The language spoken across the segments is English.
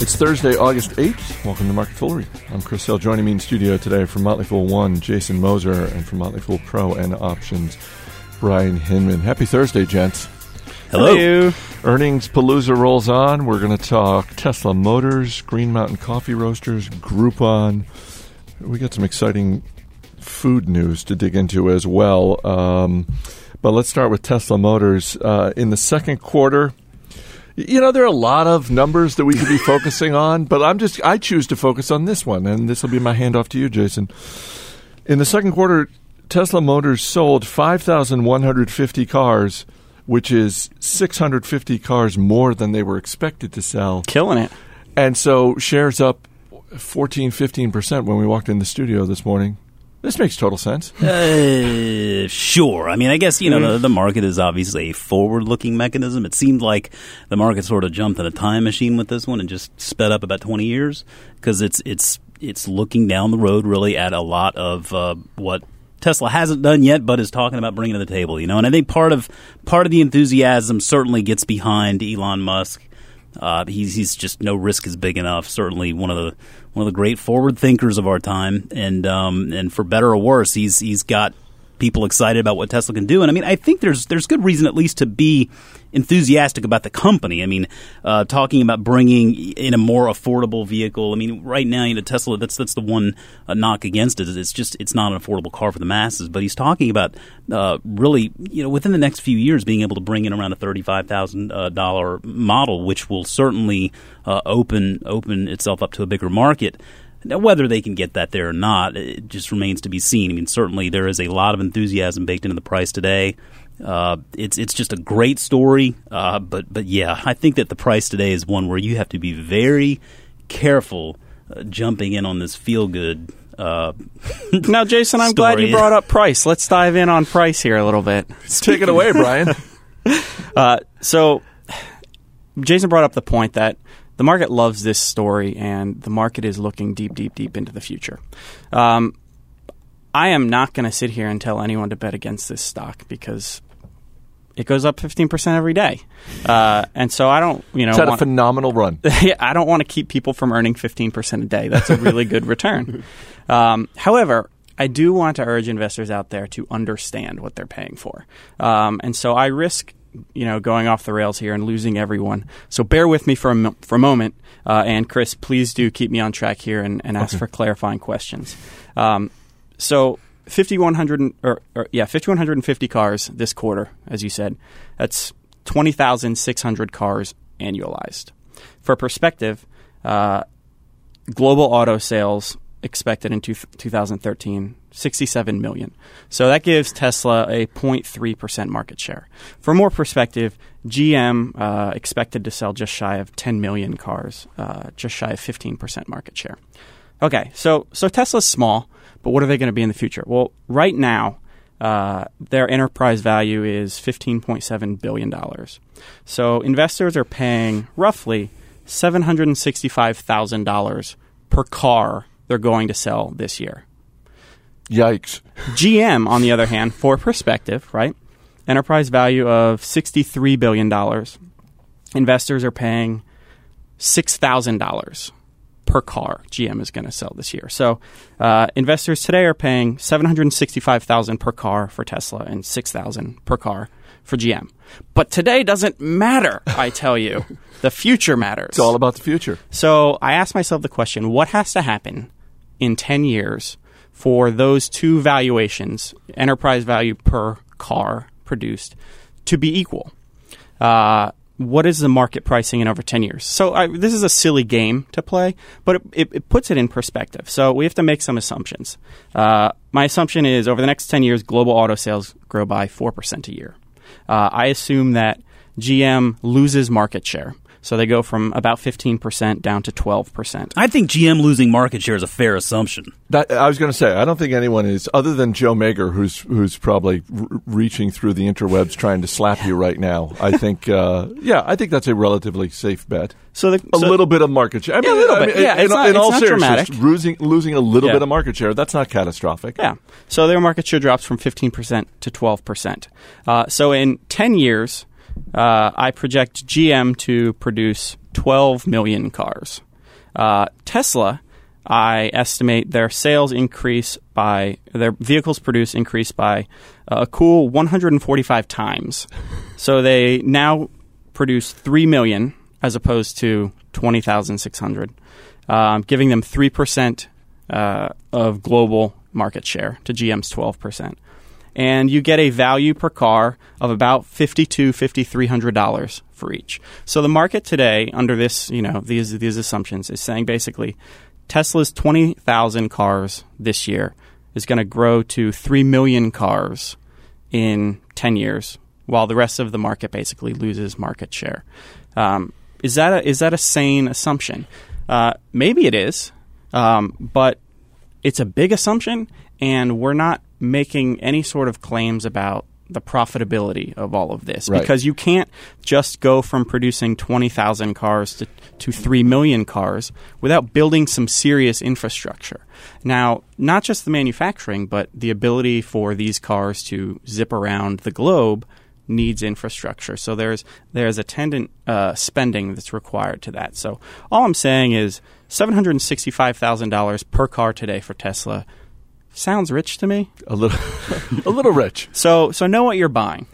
It's Thursday, August 8th. Welcome to Market Foolery. I'm Chris Hill. Joining me in studio today from Motley Fool 1, Jason Moser, and from Motley Fool Pro and Options, Brian Hinman. Happy Thursday, gents. Hello. Earnings Palooza rolls on. We're going to talk Tesla Motors, Green Mountain Coffee Roasters, Groupon. We got some exciting food news to dig into as well. Um, but let's start with Tesla Motors. Uh, in the second quarter, you know, there are a lot of numbers that we could be focusing on, but I'm just I choose to focus on this one, and this will be my handoff to you, Jason. In the second quarter, Tesla Motors sold 5,150 cars, which is 650 cars more than they were expected to sell. Killing it. And so shares up 14, 15% when we walked in the studio this morning. This makes total sense. Uh, sure. I mean, I guess you know the, the market is obviously a forward-looking mechanism. It seemed like the market sort of jumped in a time machine with this one and just sped up about twenty years because it's it's it's looking down the road really at a lot of uh, what Tesla hasn't done yet, but is talking about bringing to the table. You know, and I think part of part of the enthusiasm certainly gets behind Elon Musk. Uh, he's he's just no risk is big enough. Certainly one of the one of the great forward thinkers of our time, and um, and for better or worse, he's he's got people excited about what Tesla can do. And I mean, I think there's there's good reason at least to be enthusiastic about the company. I mean, uh, talking about bringing in a more affordable vehicle. I mean, right now, you know, Tesla. That's that's the one uh, knock against it. It's just it's not an affordable car for the masses. But he's talking about uh, really, you know, within the next few years, being able to bring in around a thirty-five thousand thousand dollar model, which will certainly uh, open open itself up to a bigger market. Now, whether they can get that there or not, it just remains to be seen. I mean, certainly there is a lot of enthusiasm baked into the price today. Uh, it's it's just a great story, uh, but but yeah, I think that the price today is one where you have to be very careful uh, jumping in on this feel good. Uh, now, Jason, I'm glad you brought up price. Let's dive in on price here a little bit. Take it away, Brian. Uh, so, Jason brought up the point that the market loves this story, and the market is looking deep, deep, deep into the future. Um, I am not going to sit here and tell anyone to bet against this stock because it goes up 15% every day. Uh, and so I don't, you know, it's had want, a phenomenal run. I don't want to keep people from earning 15% a day. That's a really good return. Um, however, I do want to urge investors out there to understand what they're paying for. Um, and so I risk you know going off the rails here and losing everyone. So bear with me for a, for a moment. Uh, and Chris, please do keep me on track here and, and ask okay. for clarifying questions. Um, so 5100 or, or, yeah 5150 cars this quarter as you said that's 20,600 cars annualized for perspective uh, global auto sales expected in two, 2013 67 million so that gives tesla a 0.3% market share for more perspective gm uh, expected to sell just shy of 10 million cars uh, just shy of 15% market share okay so so tesla's small but what are they going to be in the future? Well, right now, uh, their enterprise value is $15.7 billion. So investors are paying roughly $765,000 per car they're going to sell this year. Yikes. GM, on the other hand, for perspective, right? Enterprise value of $63 billion. Investors are paying $6,000 per car GM is going to sell this year. So uh, investors today are paying 765,000 per car for Tesla and 6,000 per car for GM. But today doesn't matter. I tell you, the future matters. It's all about the future. So I asked myself the question: What has to happen in ten years for those two valuations, enterprise value per car produced, to be equal? Uh, what is the market pricing in over 10 years? So I, this is a silly game to play, but it, it, it, puts it in perspective. So we have to make some assumptions. Uh, my assumption is over the next 10 years, global auto sales grow by 4% a year. Uh, I assume that GM loses market share. So they go from about 15% down to 12%. I think GM losing market share is a fair assumption. That, I was going to say, I don't think anyone is, other than Joe Magyer, who's who's probably r- reaching through the interwebs trying to slap you right now. I think, uh, yeah, I think that's a relatively safe bet. So the, a so, little bit of market share. I mean, yeah, a little I mean, bit. Yeah, in, it's not, in it's all not seriousness, losing losing a little yeah. bit of market share that's not catastrophic. Yeah. So their market share drops from 15% to 12%. Uh, so in 10 years, uh, I project GM to produce 12 million cars. Uh, Tesla, I estimate their sales increase by their vehicles produced increase by a cool 145 times. so they now produce three million as opposed to 20,600, um, giving them three percent uh, of global market share to GM's 12 percent and you get a value per car of about $52 $5300 for each. So the market today under this you know these these assumptions is saying basically tesla's 20000 cars this year is going to grow to 3 million cars in 10 years while the rest of the market basically loses market share. Um, is that a, is that a sane assumption? Uh, maybe it is um, but it's a big assumption and we're not making any sort of claims about the profitability of all of this Right. because you can't just go from producing 20,000 cars to, to 3 million cars without building some serious infrastructure. Now, not just the manufacturing, but the ability for these cars to zip around the globe needs infrastructure. So there's there's attendant uh, spending that's required to that. So all I'm saying is seven hundred and sixty five thousand dollars per car today for Tesla sounds rich to me. A little, a little rich. So so know what you're buying.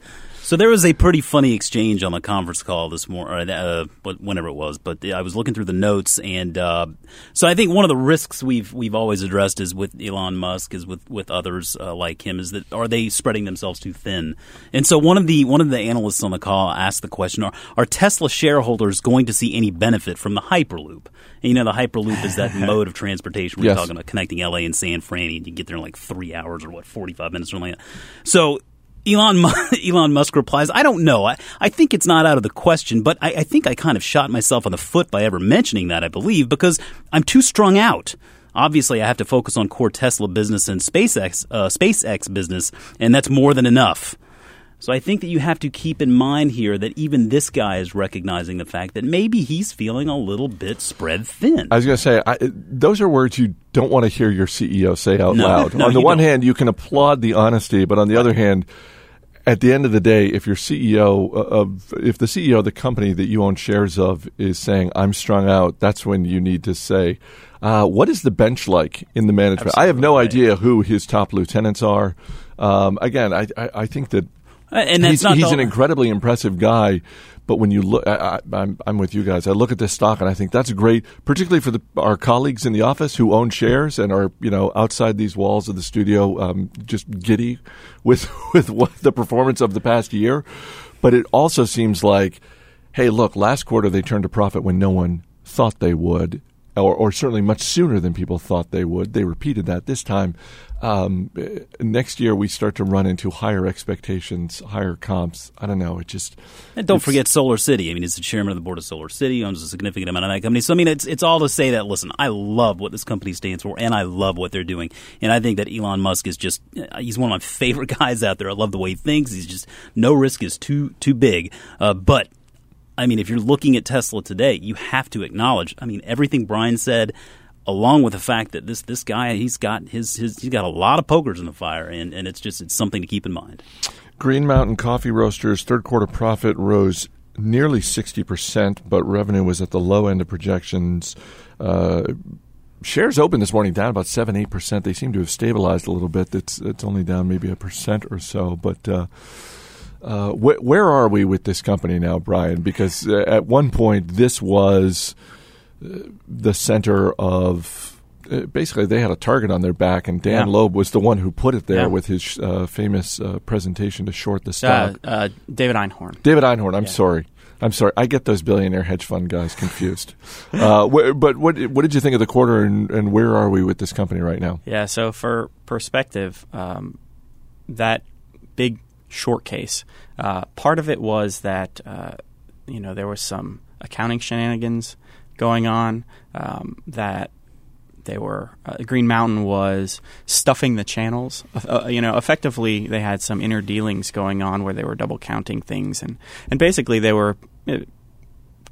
So there was a pretty funny exchange on the conference call this morning, uh, whenever it was. But I was looking through the notes, and uh, so I think one of the risks we've we've always addressed is with Elon Musk, is with with others uh, like him, is that are they spreading themselves too thin? And so one of the one of the analysts on the call asked the question: Are, are Tesla shareholders going to see any benefit from the Hyperloop? And you know, the Hyperloop is that mode of transportation we're Yes. talking about connecting LA and San Fran, and you get there in like three hours or what, forty five minutes or something like that. So Elon Mu- Elon Musk replies, "I don't know. I, I think it's not out of the question, but I, I think I kind of shot myself on the foot by ever mentioning that. I believe because I'm too strung out." Obviously, I have to focus on core Tesla business and SpaceX, uh, SpaceX business, and that's more than enough. So I think that you have to keep in mind here that even this guy is recognizing the fact that maybe he's feeling a little bit spread thin. I was going to say, I, those are words you don't want to hear your CEO say out No, loud. no, on the one don't. hand, you can applaud the honesty, but on the other hand, at the end of the day, if your CEO of if the CEO of the company that you own shares of is saying I'm strung out, that's when you need to say, uh, what is the bench like in the management? I have no idea who his top lieutenants are. Um, again, I, I, I think that Uh, and that's he's, not he's an incredibly impressive guy. But when you look, I, I'm with you guys. I look at this stock and I think that's great, particularly for the, our colleagues in the office who own shares and are, you know, outside these walls of the studio, um, just giddy with with what the performance of the past year. But it also seems like, hey, look, last quarter they turned a profit when no one thought they would. Or, or certainly much sooner than people thought they would. They repeated that this time. Um, next year, we start to run into higher expectations, higher comps. I don't know. It just And don't forget Solar City. I mean, he's the chairman of the board of Solar City, owns a significant amount of that company. So, I mean, it's it's all to say that listen, I love what this company stands for, and I love what they're doing, and I think that Elon Musk is just he's one of my favorite guys out there. I love the way he thinks. He's just no risk is too too big, uh, but. I mean, if you're looking at Tesla today, you have to acknowledge. I mean, everything Brian said, along with the fact that this this guy he's got his, his he's got a lot of pokers in the fire, and, and it's just it's something to keep in mind. Green Mountain Coffee Roasters third quarter profit rose nearly 60%, but revenue was at the low end of projections. Uh, shares opened this morning down about 7 8%. They seem to have stabilized a little bit. It's, it's only down maybe a percent or so. But uh, uh, wh- where are we with this company now, Brian? Because uh, at one point, this was uh, the center of. Uh, basically, they had a target on their back, and Dan Yeah. Loeb was the one who put it there Yeah. with his uh, famous uh, presentation to short the stock. uh, David Einhorn. David Einhorn, I'm Yeah. sorry. I'm sorry. I get those billionaire hedge fund guys confused. uh, wh- but what what did you think of the quarter, and, and where are we with this company right now? Yeah, so for perspective, um, that big short case, uh, part of it was that uh, you know there was some accounting shenanigans going on um, that they were uh, Green Mountain was stuffing the channels. Uh, you know, effectively they had some inner dealings going on where they were double counting things, and and basically they were uh,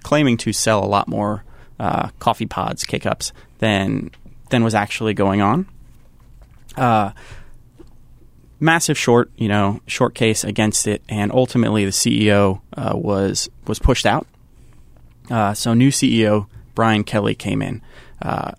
claiming to sell a lot more uh, coffee pods, K cups than than was actually going on. Massive short, you know, short case against it, and ultimately the CEO uh, was was pushed out. Uh, so new CEO Brian Kelly came in uh,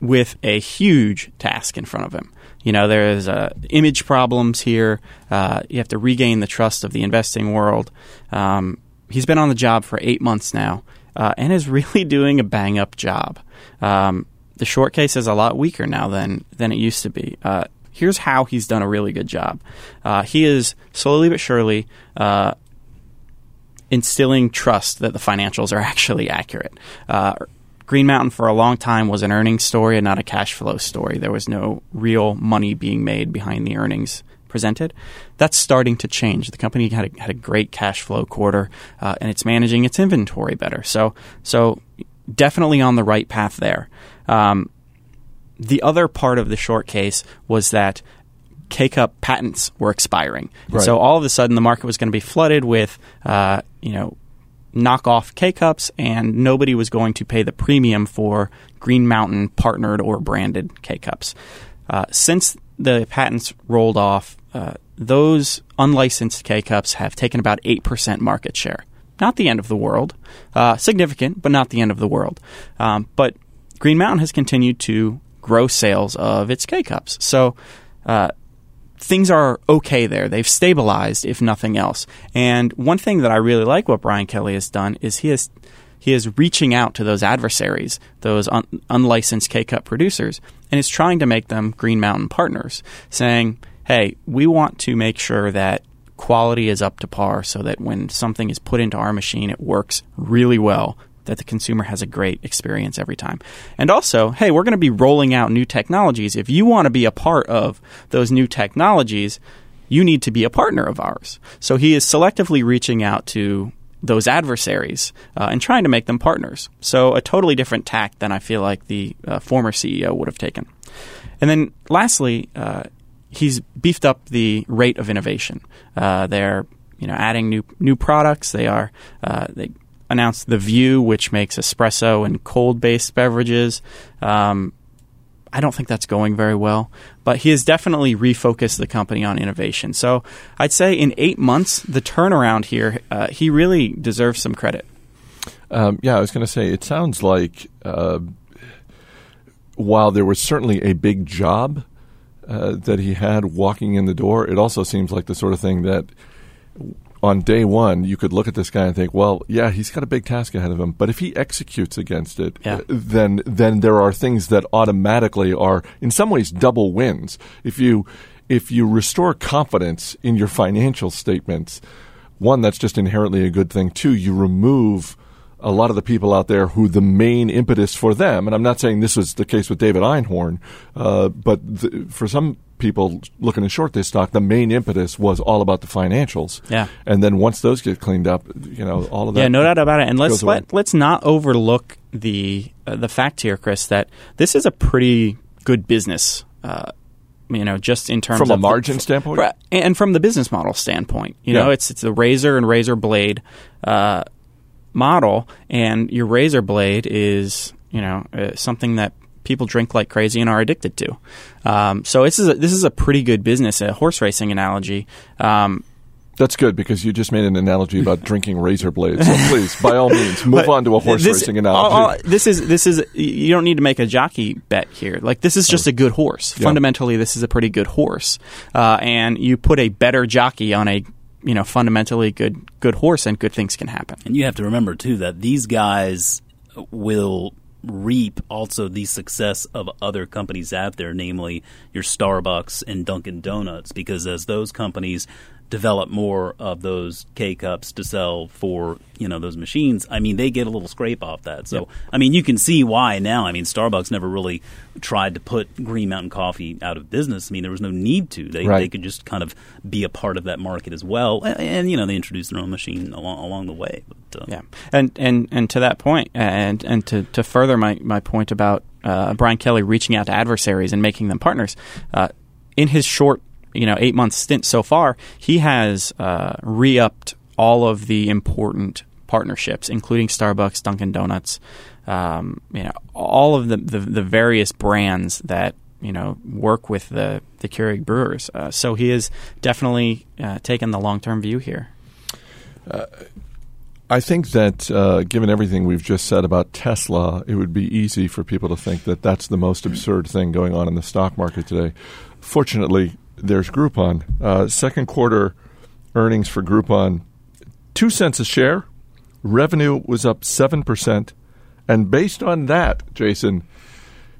with a huge task in front of him. You know, there's uh, image problems here. Uh, you have to regain the trust of the investing world. Um, he's been on the job for eight months now uh, and is really doing a bang up job. Um, the short case is a lot weaker now than than it used to be. Uh, here's how he's done a really good job. Uh, he is slowly but surely uh, instilling trust that the financials are actually accurate. Uh, Green Mountain for a long time was an earnings story and not a cash flow story. There was no real money being made behind the earnings presented. That's starting to change. The company had a, had a great cash flow quarter, uh, and it's managing its inventory better. So, so definitely on the right path there. Um, the other part of the short case was that K cup patents were expiring, right. so all of a sudden the market was going to be flooded with, uh, you know, knockoff K cups, and nobody was going to pay the premium for Green Mountain partnered or branded K cups. Uh, since the patents rolled off, uh, those unlicensed K cups have taken about eight percent market share. Not the end of the world, uh, significant, but not the end of the world. Um, but Green Mountain has continued to grow sales of its K cups. So uh, things are okay there. They've stabilized, if nothing else. And one thing that I really like what Brian Kelly has done is he has he is reaching out to those adversaries, those un- unlicensed K cup producers, and is trying to make them Green Mountain partners, saying, "Hey, we want to make sure that." Quality is up to par so that when something is put into our machine, it works really well that the consumer has a great experience every time. And also, hey, we're going to be rolling out new technologies. If you want to be a part of those new technologies, you need to be a partner of ours. So he is selectively reaching out to those adversaries uh, and trying to make them partners. So a totally different tack than I feel like the uh, former CEO would have taken. And then lastly, uh, he's beefed up the rate of innovation. Uh, they're you know adding new new products. They are uh, they announced the View, which makes espresso and cold based beverages. Um, I don't think that's going very well, but he has definitely refocused the company on innovation. So I'd say in eight months, the turnaround here, uh, he really deserves some credit. Um, yeah, I was going to say, it sounds like uh, while there was certainly a big job uh, that he had walking in the door, it also seems like the sort of thing that on day one, you could look at this guy and think, well, yeah, he's got a big task ahead of him. But if he executes against it, yeah. Then then there are things that automatically are, in some ways, double wins. If you if you restore confidence in your financial statements, one, that's just inherently a good thing. Two, you remove a lot of the people out there who the main impetus for them, and I'm not saying this was the case with David Einhorn, uh, but the, for some people looking to short this stock, the main impetus was all about the financials. Yeah. And then once those get cleaned up, you know, all of that. Yeah, no doubt about it. And let's away. let let's not overlook the uh, the fact here, Chris, that this is a pretty good business. Uh, you know, just in terms from of a margin the, standpoint, and from the business model standpoint. You Yeah. know, it's it's a razor and razor blade uh, model, and your razor blade is you know uh, something that people drink like crazy and are addicted to. Um, so this is a, this is a pretty good business, a horse racing analogy. Um, That's good because you just made an analogy about drinking razor blades. So please, by all means, move on to a horse this, racing analogy. all- all- this is this is you don't need to make a jockey bet here. Like this is just a good horse. Yeah. Fundamentally, this is a pretty good horse, uh, and you put a better jockey on a you know fundamentally good good horse, and good things can happen. And you have to remember too that these guys will reap also the success of other companies out there, namely your Starbucks and Dunkin' Donuts, because as those companies develop more of those K cups to sell for you know those machines, I mean they get a little scrape off that. So I mean you can see why now. I mean Starbucks never really tried to put Green Mountain Coffee out of business. I mean there was no need to. They Right. they could just kind of be a part of that market as well, and, and you know they introduced their own machine along along the way. But, uh, Yeah, and and and to that point, and and to to further my my point about uh, Brian Kelly reaching out to adversaries and making them partners, uh, in his short you know eight month stint so far, he has uh, re-upped all of the important partnerships, including Starbucks, Dunkin' Donuts, um, you know, all of the, the the various brands that you know work with the the Keurig brewers. Uh, so he has definitely uh, taken the long term view here. I think that uh, given everything we've just said about Tesla, it would be easy for people to think that that's the most absurd thing going on in the stock market today. Fortunately, there's Groupon. Uh, second quarter earnings for Groupon, two cents a share. Revenue was up 7%. And based on that, Jason,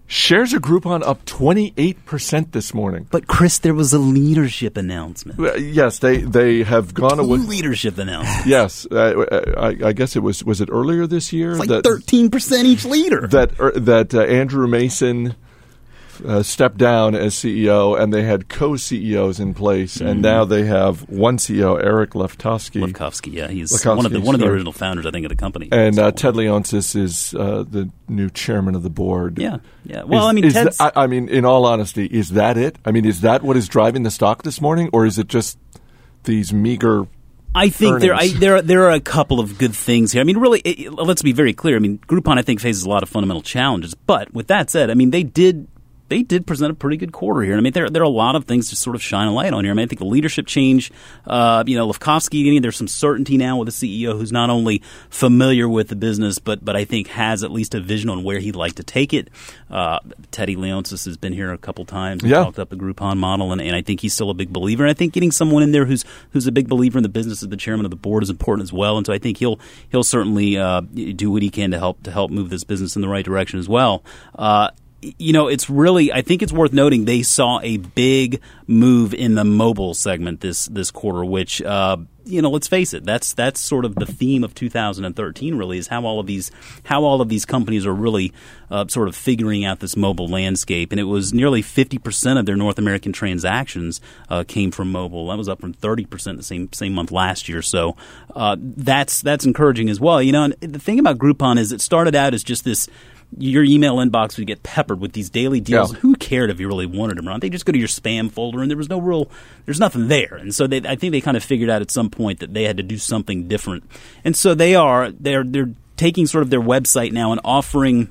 shares of Groupon up 28% this morning. But Chris, there was a leadership announcement. Uh, yes, they, they have gone Two away. leadership announcements. Yes, uh, I, I guess it was was it earlier this year It's like that thirteen percent each leader. that er, that uh, Andrew Mason uh, stepped down as CEO, and they had co-CEOs in place, Mm-hmm. and now they have one CEO, Eric Lefkofsky, Lefkofsky, yeah, he's one of the one of the original founders, I think, of the company. and uh, Ted Leonsis is uh, the new chairman of the board. Yeah, yeah. Well, Is- I mean, is Ted's, tha- I, I mean, in all honesty, is that it? I mean, is that what is driving the stock this morning, or is it just these meager? I think there, I, there, are, there are a couple of good things here. I mean, really, it- let's be very clear. I mean, Groupon, I think, faces a lot of fundamental challenges. But with that said, I mean, they did. They did present a pretty good quarter here. I mean, there, there are a lot of things to sort of shine a light on here. I mean, I think the leadership change, uh, you know, mean, there's some certainty now with the CEO who's not only familiar with the business, but but I think has at least a vision on where he'd like to take it. Uh, Teddy Leonsis has been here a couple times. and Yeah. talked up the Groupon model, and, and I think he's still a big believer. And I think getting someone in there who's who's a big believer in the business as the chairman of the board is important as well. And so I think he'll he'll certainly uh, do what he can to help to help move this business in the right direction as well. You know, it's really. I think it's worth noting they saw a big move in the mobile segment this this quarter, which uh, you know, let's face it, that's that's sort of the theme of 2013. Really, is how all of these how all of these companies are really uh, sort of figuring out this mobile landscape. And it was nearly 50 percent of their North American transactions uh, came from mobile. That was up from 30 percent the same same month last year. So uh, that's that's encouraging as well. You know, and the thing about Groupon is it started out as just this your email inbox would get peppered with these daily deals. Yeah. Who cared if you really wanted them or not? They just go to your spam folder, and there was no real, there's nothing there. And so they, I think they kind of figured out at some point that they had to do something different. And so they are, they're, they're taking sort of their website now and offering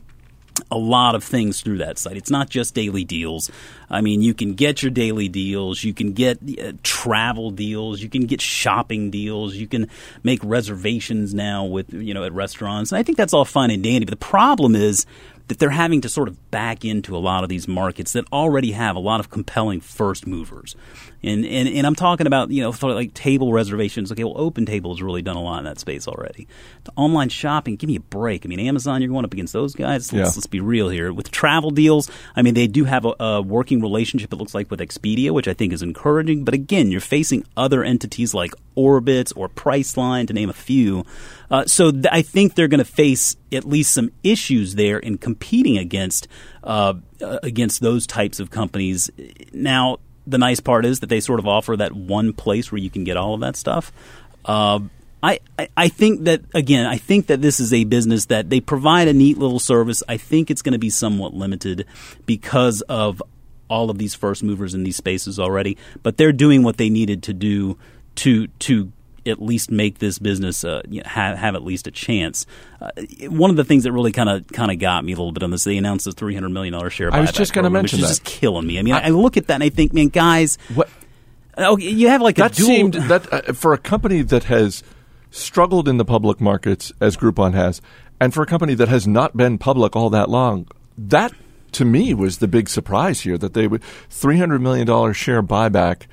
a lot of things through that site. It's not just daily deals. I mean, you can get your daily deals, you can get uh, travel deals, you can get shopping deals, you can make reservations now with you know at restaurants. And I think that's all fine and dandy. But the problem is that they're having to sort of back into a lot of these markets that already have a lot of compelling first movers. And, and, and I'm talking about, you know, like table reservations. Okay, well, Open Table has really done a lot in that space already. The online shopping, give me a break. I mean, Amazon, you're going up against those guys. Let's, Yeah. let's be real here. With travel deals, I mean, they do have a, a working relationship, it looks like, with Expedia, which I think is encouraging. But again, you're facing other entities like Orbitz or Priceline, to name a few. Uh, so th- I think they're going to face at least some issues there in competing against uh, uh, against those types of companies. Now, the nice part is that they sort of offer that one place where you can get all of that stuff. Uh, I, I- I think that again, I think that this is a business that they provide a neat little service. I think it's going to be somewhat limited because of all of these first movers in these spaces already, but they're doing what they needed to do to to at least make this business uh, you know, have, have at least a chance. Uh, one of the things that really kind of kind of got me a little bit on this, they announced a three hundred million dollar share. Buyback. I was just gonna mention which that. is just killing me. I mean, I, I look at that and I think, man, guys, What oh, you have like that a dual. seemed that uh, for a company that has struggled in the public markets as Groupon has, and for a company that has not been public all that long, that to me was the big surprise here that they would three hundred million dollar share buyback.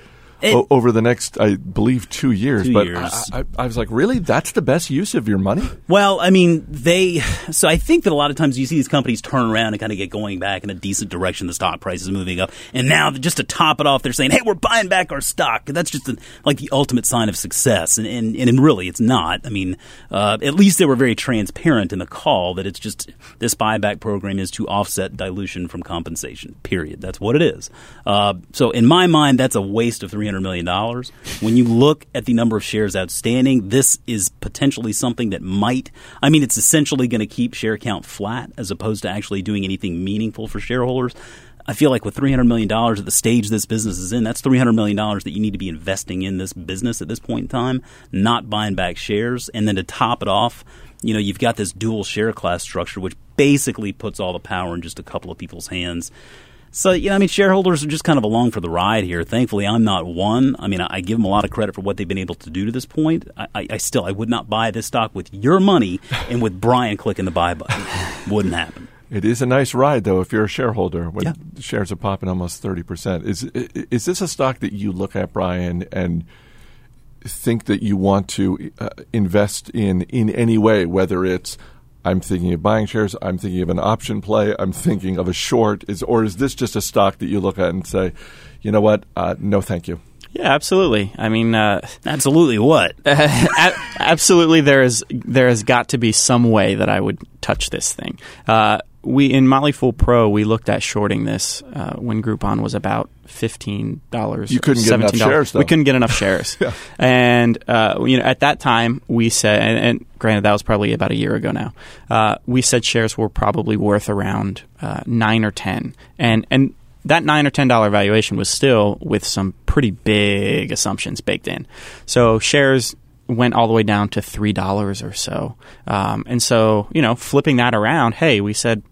It- o- over the next, I believe, two years. Two but years. I, I, I was like, really? That's the best use of your money? Well, I mean, they. So I think that a lot of times you see these companies turn around and kind of get going back in a decent direction. The stock price is moving up, and now just to top it off, they're saying, "Hey, we're buying back our stock." That's just the, like the ultimate sign of success, and and, and really, it's not. I mean, uh, at least they were very transparent in the call that it's just this buyback program is to offset dilution from compensation. Period. That's what it is. Uh, so in my mind, that's a waste of three hundred million dollars. When you look at the number of shares outstanding, this is potentially something that might. I mean, it's essentially going to keep share count flat as opposed to actually doing anything meaningful for shareholders. I feel like with $300 million at the stage this business is in, that's $300 million that you need to be investing in this business at this point in time, not buying back shares. And then to top it off, you know, you've got this dual share class structure, which basically puts all the power in just a couple of people's hands. So, you know, I mean, shareholders are just kind of along for the ride here. Thankfully, I'm not one. I mean, I, I give them a lot of credit for what they've been able to do to this point. I, I, I still, I would not buy this stock with your money and with Brian clicking the buy button. Wouldn't happen. It is a nice ride, though, if you're a shareholder. When Yeah. shares are popping almost thirty percent, is is this a stock that you look at, Brian, and think that you want to uh, invest in in any way? Whether it's I'm thinking of buying shares, I'm thinking of an option play, I'm thinking of a short, is or is this just a stock that you look at and say, you know what, uh, no, thank you. Yeah, absolutely. I mean, uh, Absolutely what? absolutely, there is there has got to be some way that I would touch this thing. Uh, we in Motley Fool Pro, we looked at shorting this uh, when Groupon was about fifteen dollars. You couldn't get enough shares, though. We couldn't get enough shares, Yeah. and uh, you know at that time we said, and, and granted that was probably about a year ago now. Uh, we said shares were probably worth around uh, nine or ten, and and that nine or ten dollar valuation was still with some pretty big assumptions baked in. So shares went all the way down to three dollars or so, um, and so you know flipping that around, hey, we said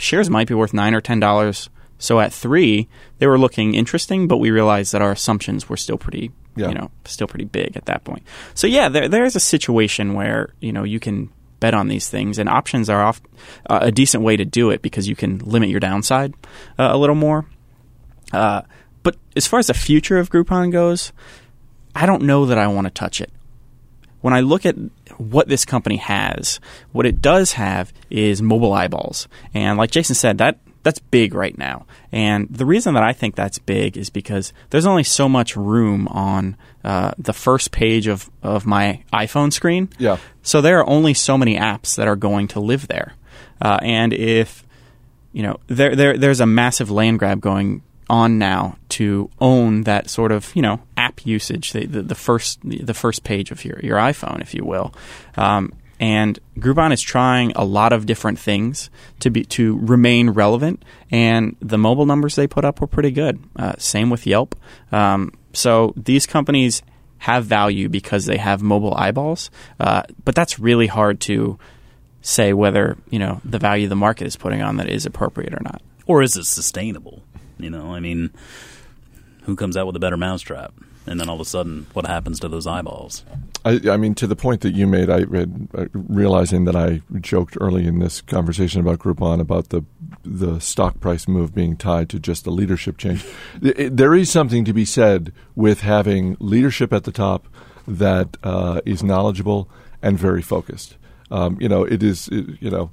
shares might be worth nine or ten dollars. So at three, they were looking interesting, but we realized that our assumptions were still pretty, Yeah. you know, still pretty big at that point. So yeah, there there is a situation where you know you can bet on these things, and options are off uh, a decent way to do it because you can limit your downside uh, a little more. Uh, but as far as the future of Groupon goes, I don't know that I want to touch it. When I look at what this company has, what it does have is mobile eyeballs, and like Jason said, that that's big right now. And the reason that I think that's big is because there's only so much room on uh, the first page of, of my iPhone screen. Yeah. So there are only so many apps that are going to live there. Uh, and if you know there, there there's a massive land grab going on now to own that sort of you know app usage the, the, the first the first page of your, your iPhone if you will um, and Groupon is trying a lot of different things to be to remain relevant and the mobile numbers they put up were pretty good uh, same with Yelp um, so these companies have value because they have mobile eyeballs uh, but that's really hard to say whether you know the value the market is putting on that is appropriate or not. Or is it sustainable? You know, I mean, who comes out with a better mousetrap? And then all of a sudden, what happens to those eyeballs? I, I mean, to the point that you made, I read, uh, realizing that I joked early in this conversation about Groupon about the the stock price move being tied to just the leadership change. There is something to be said with having leadership at the top that uh, is knowledgeable and very focused. Um, you know, it is. It, you know.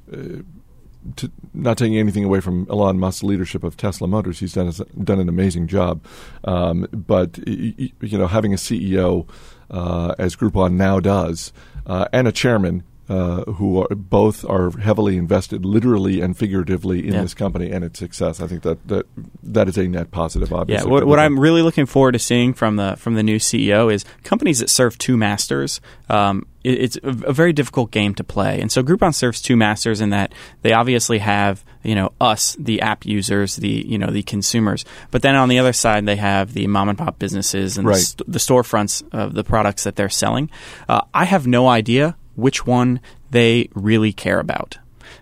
To, not taking anything away from Elon Musk's leadership of Tesla Motors, he's done done an amazing job. Um, but you know, having a CEO uh, as Groupon now does, uh, and a chairman uh, who are, both are heavily invested, literally and figuratively, in Yeah. this company and its success, I think that that, that is a net positive. Yeah, Obviously, what, what I'm really looking forward to seeing from the from the new CEO is companies that serve two masters. Um, it, it's a, a very difficult game to play, and so Groupon serves two masters in that they obviously have you know us, the app users, the you know the consumers, but then on the other side they have the mom and pop businesses and Right. the, st- the storefronts of the products that they're selling. Uh, I have no idea which one they really care about.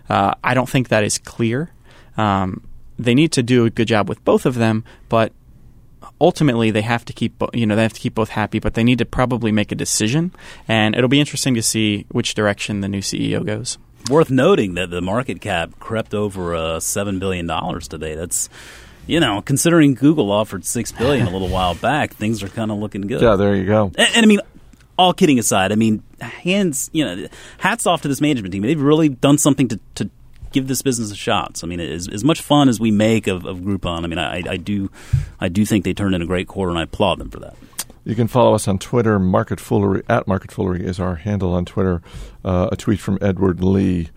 Uh, I don't think that is clear. Um, they need to do a good job with both of them, but ultimately they have to keep you know they have to keep both happy. But they need to probably make a decision, and it'll be interesting to see which direction the new CEO goes. Worth noting that the market cap crept over uh, seven billion dollars today. That's you know, considering Google offered six billion a little while back, things are kind of looking good. yeah, there you go. And, and I mean, all kidding aside, I mean, hands, you know, hats off to this management team. They've really done something to, to give this business a shot. So, I mean, as, as much fun as we make of, of Groupon, I mean, I, I do, I do think they turned in a great quarter, and I applaud them for that. You can follow us on Twitter. Market Foolery at Market Foolery is our handle on Twitter. Uh, a tweet from Edward Lee,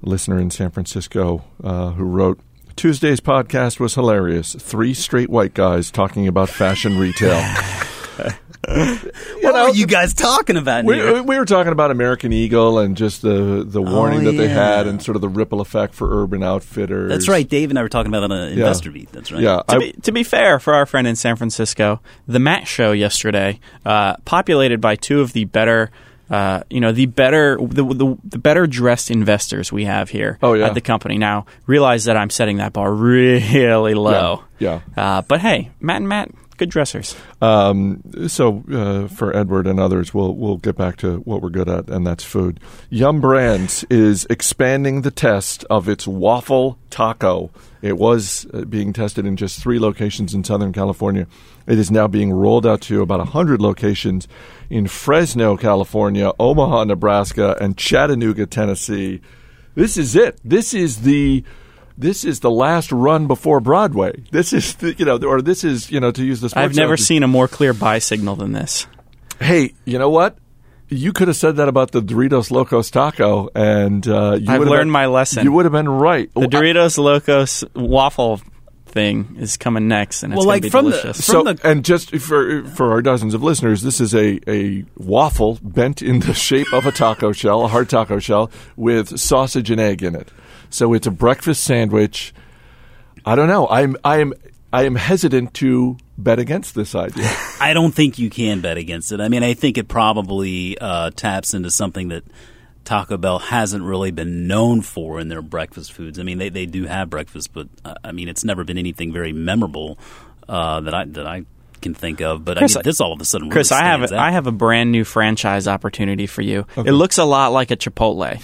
listener in San Francisco, uh, who wrote. Tuesday's podcast was hilarious. Three straight white guys talking about fashion retail. what are you guys talking about? We, here? we were talking about American Eagle and just the, the warning that they had and sort of the ripple effect for Urban Outfitters. That's right. Dave and I were talking about that on Investor Beat. That's right. Yeah, To I- be, to be fair, for our friend in San Francisco, the Matt Show yesterday, uh, populated by two of the better uh, you know, the better the, the the better dressed investors we have here Oh, yeah. at the company. Now, realize that I'm setting that bar really low. Yeah. Uh, but hey, Matt and Matt, good dressers. Um, so uh, for Edward and others, we'll we'll get back to what we're good at, and that's food. Yum Brands is expanding the test of its waffle taco. It was uh, being tested in just three locations in Southern California. It is now being rolled out to about hundred locations in Fresno, California, Omaha, Nebraska, and Chattanooga, Tennessee. This is it. This is the this is the last run before Broadway. This is the, you know, or this is you know to use this. I've never seen a more clear buy signal than this. Hey, you know what? You could have said that about the Doritos Locos Taco, and uh, you I've would have learned been- my lesson. You would have been right. The Doritos Locos waffle thing is coming next, and it's Well, going like, to be from the- delicious. so, from the- and just for for our dozens of listeners, this is a, a waffle bent in the shape of a taco shell, a hard taco shell, with sausage and egg in it. So it's a breakfast sandwich. I don't know. I'm I am I am hesitant to bet against this idea. I don't think you can bet against it. I mean, I think it probably uh, taps into something that Taco Bell hasn't really been known for in their breakfast foods. I mean, they, they do have breakfast, but uh, I mean, it's never been anything very memorable uh, that I that I can think of. But Chris, I mean, this all of a sudden, Chris, I have stands out. I have a brand new franchise opportunity for you. It looks a lot like a Chipotle,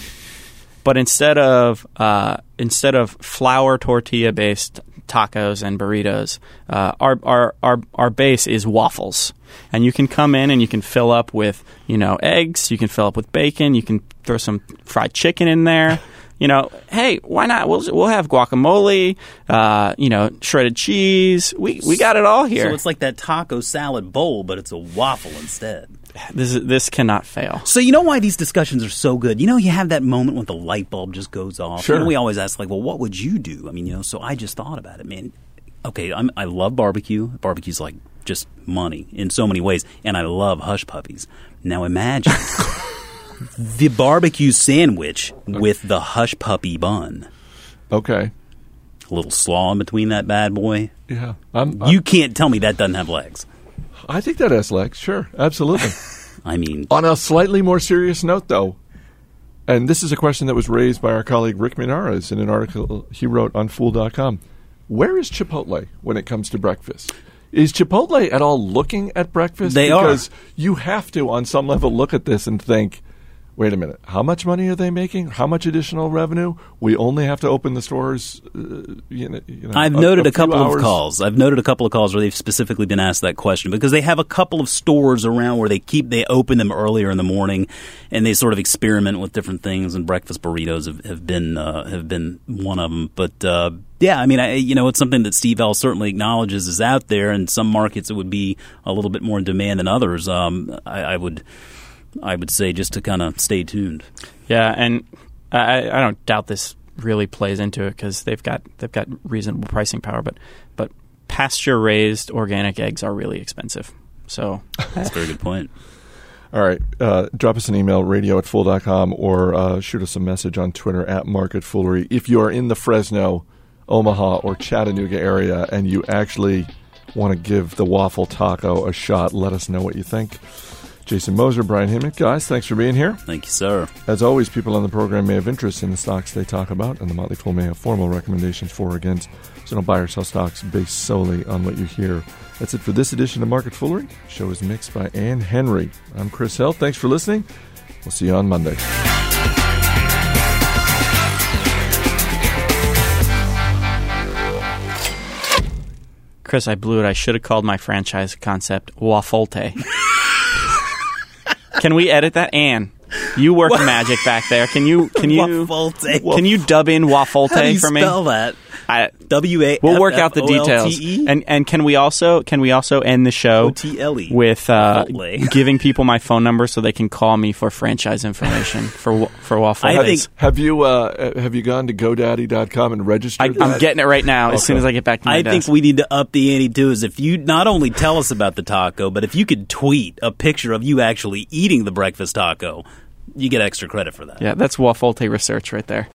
but instead of uh, instead of flour tortilla based tacos and burritos, uh, our, our our our base is waffles, and you can come in and you can fill up with you know eggs, you can fill up with bacon, you can throw some fried chicken in there. You know, hey, why not? We'll we'll have guacamole, uh, you know, shredded cheese. We we got it all here. So it's like that taco salad bowl, but it's a waffle instead. This is, this cannot fail. So you know why these discussions are so good? You know, you have that moment when the light bulb just goes off. Sure. You know, we always ask like, well, what would you do? I mean, you know, so I just thought about it, man. Okay, I'm, I love barbecue. Barbecue's like just money in so many ways, and I love hush puppies. Now imagine the barbecue sandwich with the hush puppy bun. okay. A little slaw in between that bad boy. Yeah. I'm, I'm, You can't tell me that doesn't have legs. I think that has legs. Sure. Absolutely. I mean, On a slightly more serious note, though, and this is a question that was raised by our colleague Rick Munarriz in an article he wrote on Fool.com. Where is Chipotle when it comes to breakfast? Is Chipotle at all looking at breakfast? They are. because you have to, on some level, look at this and think, wait a minute, how much money are they making? How much additional revenue? We only have to open the stores. Uh, you know, you know, I've noted a, few couple of calls. I've noted a couple of calls where they've specifically been asked that question because they have a couple of stores around where they keep they open them earlier in the morning, and they sort of experiment with different things. And breakfast burritos have, have been uh, have been one of them. But uh, yeah, I mean, I, you know, it's something that Steve Ells certainly acknowledges is out there. In some markets, it would be a little bit more in demand than others. Um, I, I would. I would say just to kind of stay tuned. Yeah, and I, I don't doubt this really plays into it because they've got they've got reasonable pricing power. But but pasture raised organic eggs are really expensive. So That's a very good point. All right. Uh, drop us an email, radio at fool.com, or uh, shoot us a message on Twitter at Market Foolery. If you are in the Fresno, Omaha, or Chattanooga area and you actually want to give the waffle taco a shot, let us know what you think. Jason Moser, Brian Himmick, guys, thanks for being here. Thank you, sir. As always, people on the program may have interest in the stocks they talk about, and the Motley Fool may have formal recommendations for or against. So don't buy or sell stocks based solely on what you hear. That's it for this edition of Market Foolery. The show is mixed by Ann Henry. I'm Chris Hill. Thanks for listening. We'll see you on Monday. Chris, I blew it. I should have called my franchise concept Wafolte. Can we edit that? Anne, you work magic back there. Can you can you Wafolte. can you dub in Wafolte How do you for me? spell that? I, W A. we'll work out the details. And and can we also can we also end the show O-T-L-E. with uh, giving people my phone number so they can call me for franchise information for for Waffle. I think- Have you uh, have you gone to GoDaddy.com and registered? I, I'm getting it right now. As soon as I get back to my I desk. think we need to up the ante too. Is if you not only tell us about the taco, but if you could tweet a picture of you actually eating the breakfast taco, you get extra credit for that. yeah, that's Wafolte research right there.